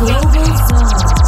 Global Zone.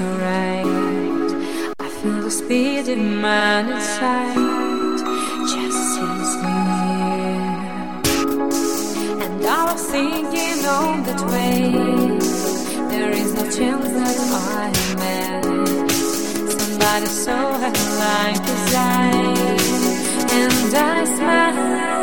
Right. I feel the speed in my inside, just sees me. And I was thinking on that way, there is no chance that I met somebody so like as I, and I smile.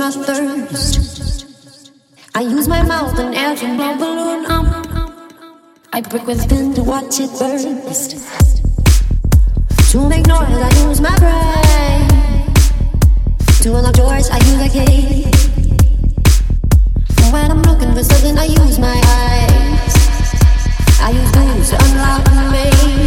My thirst. I use my mouth and air to blow balloon up. I break with spin to watch it burst. To make noise, I use my brain. To unlock doors, I use a key. When I'm looking for something, I use my eyes. I use those to unlock me.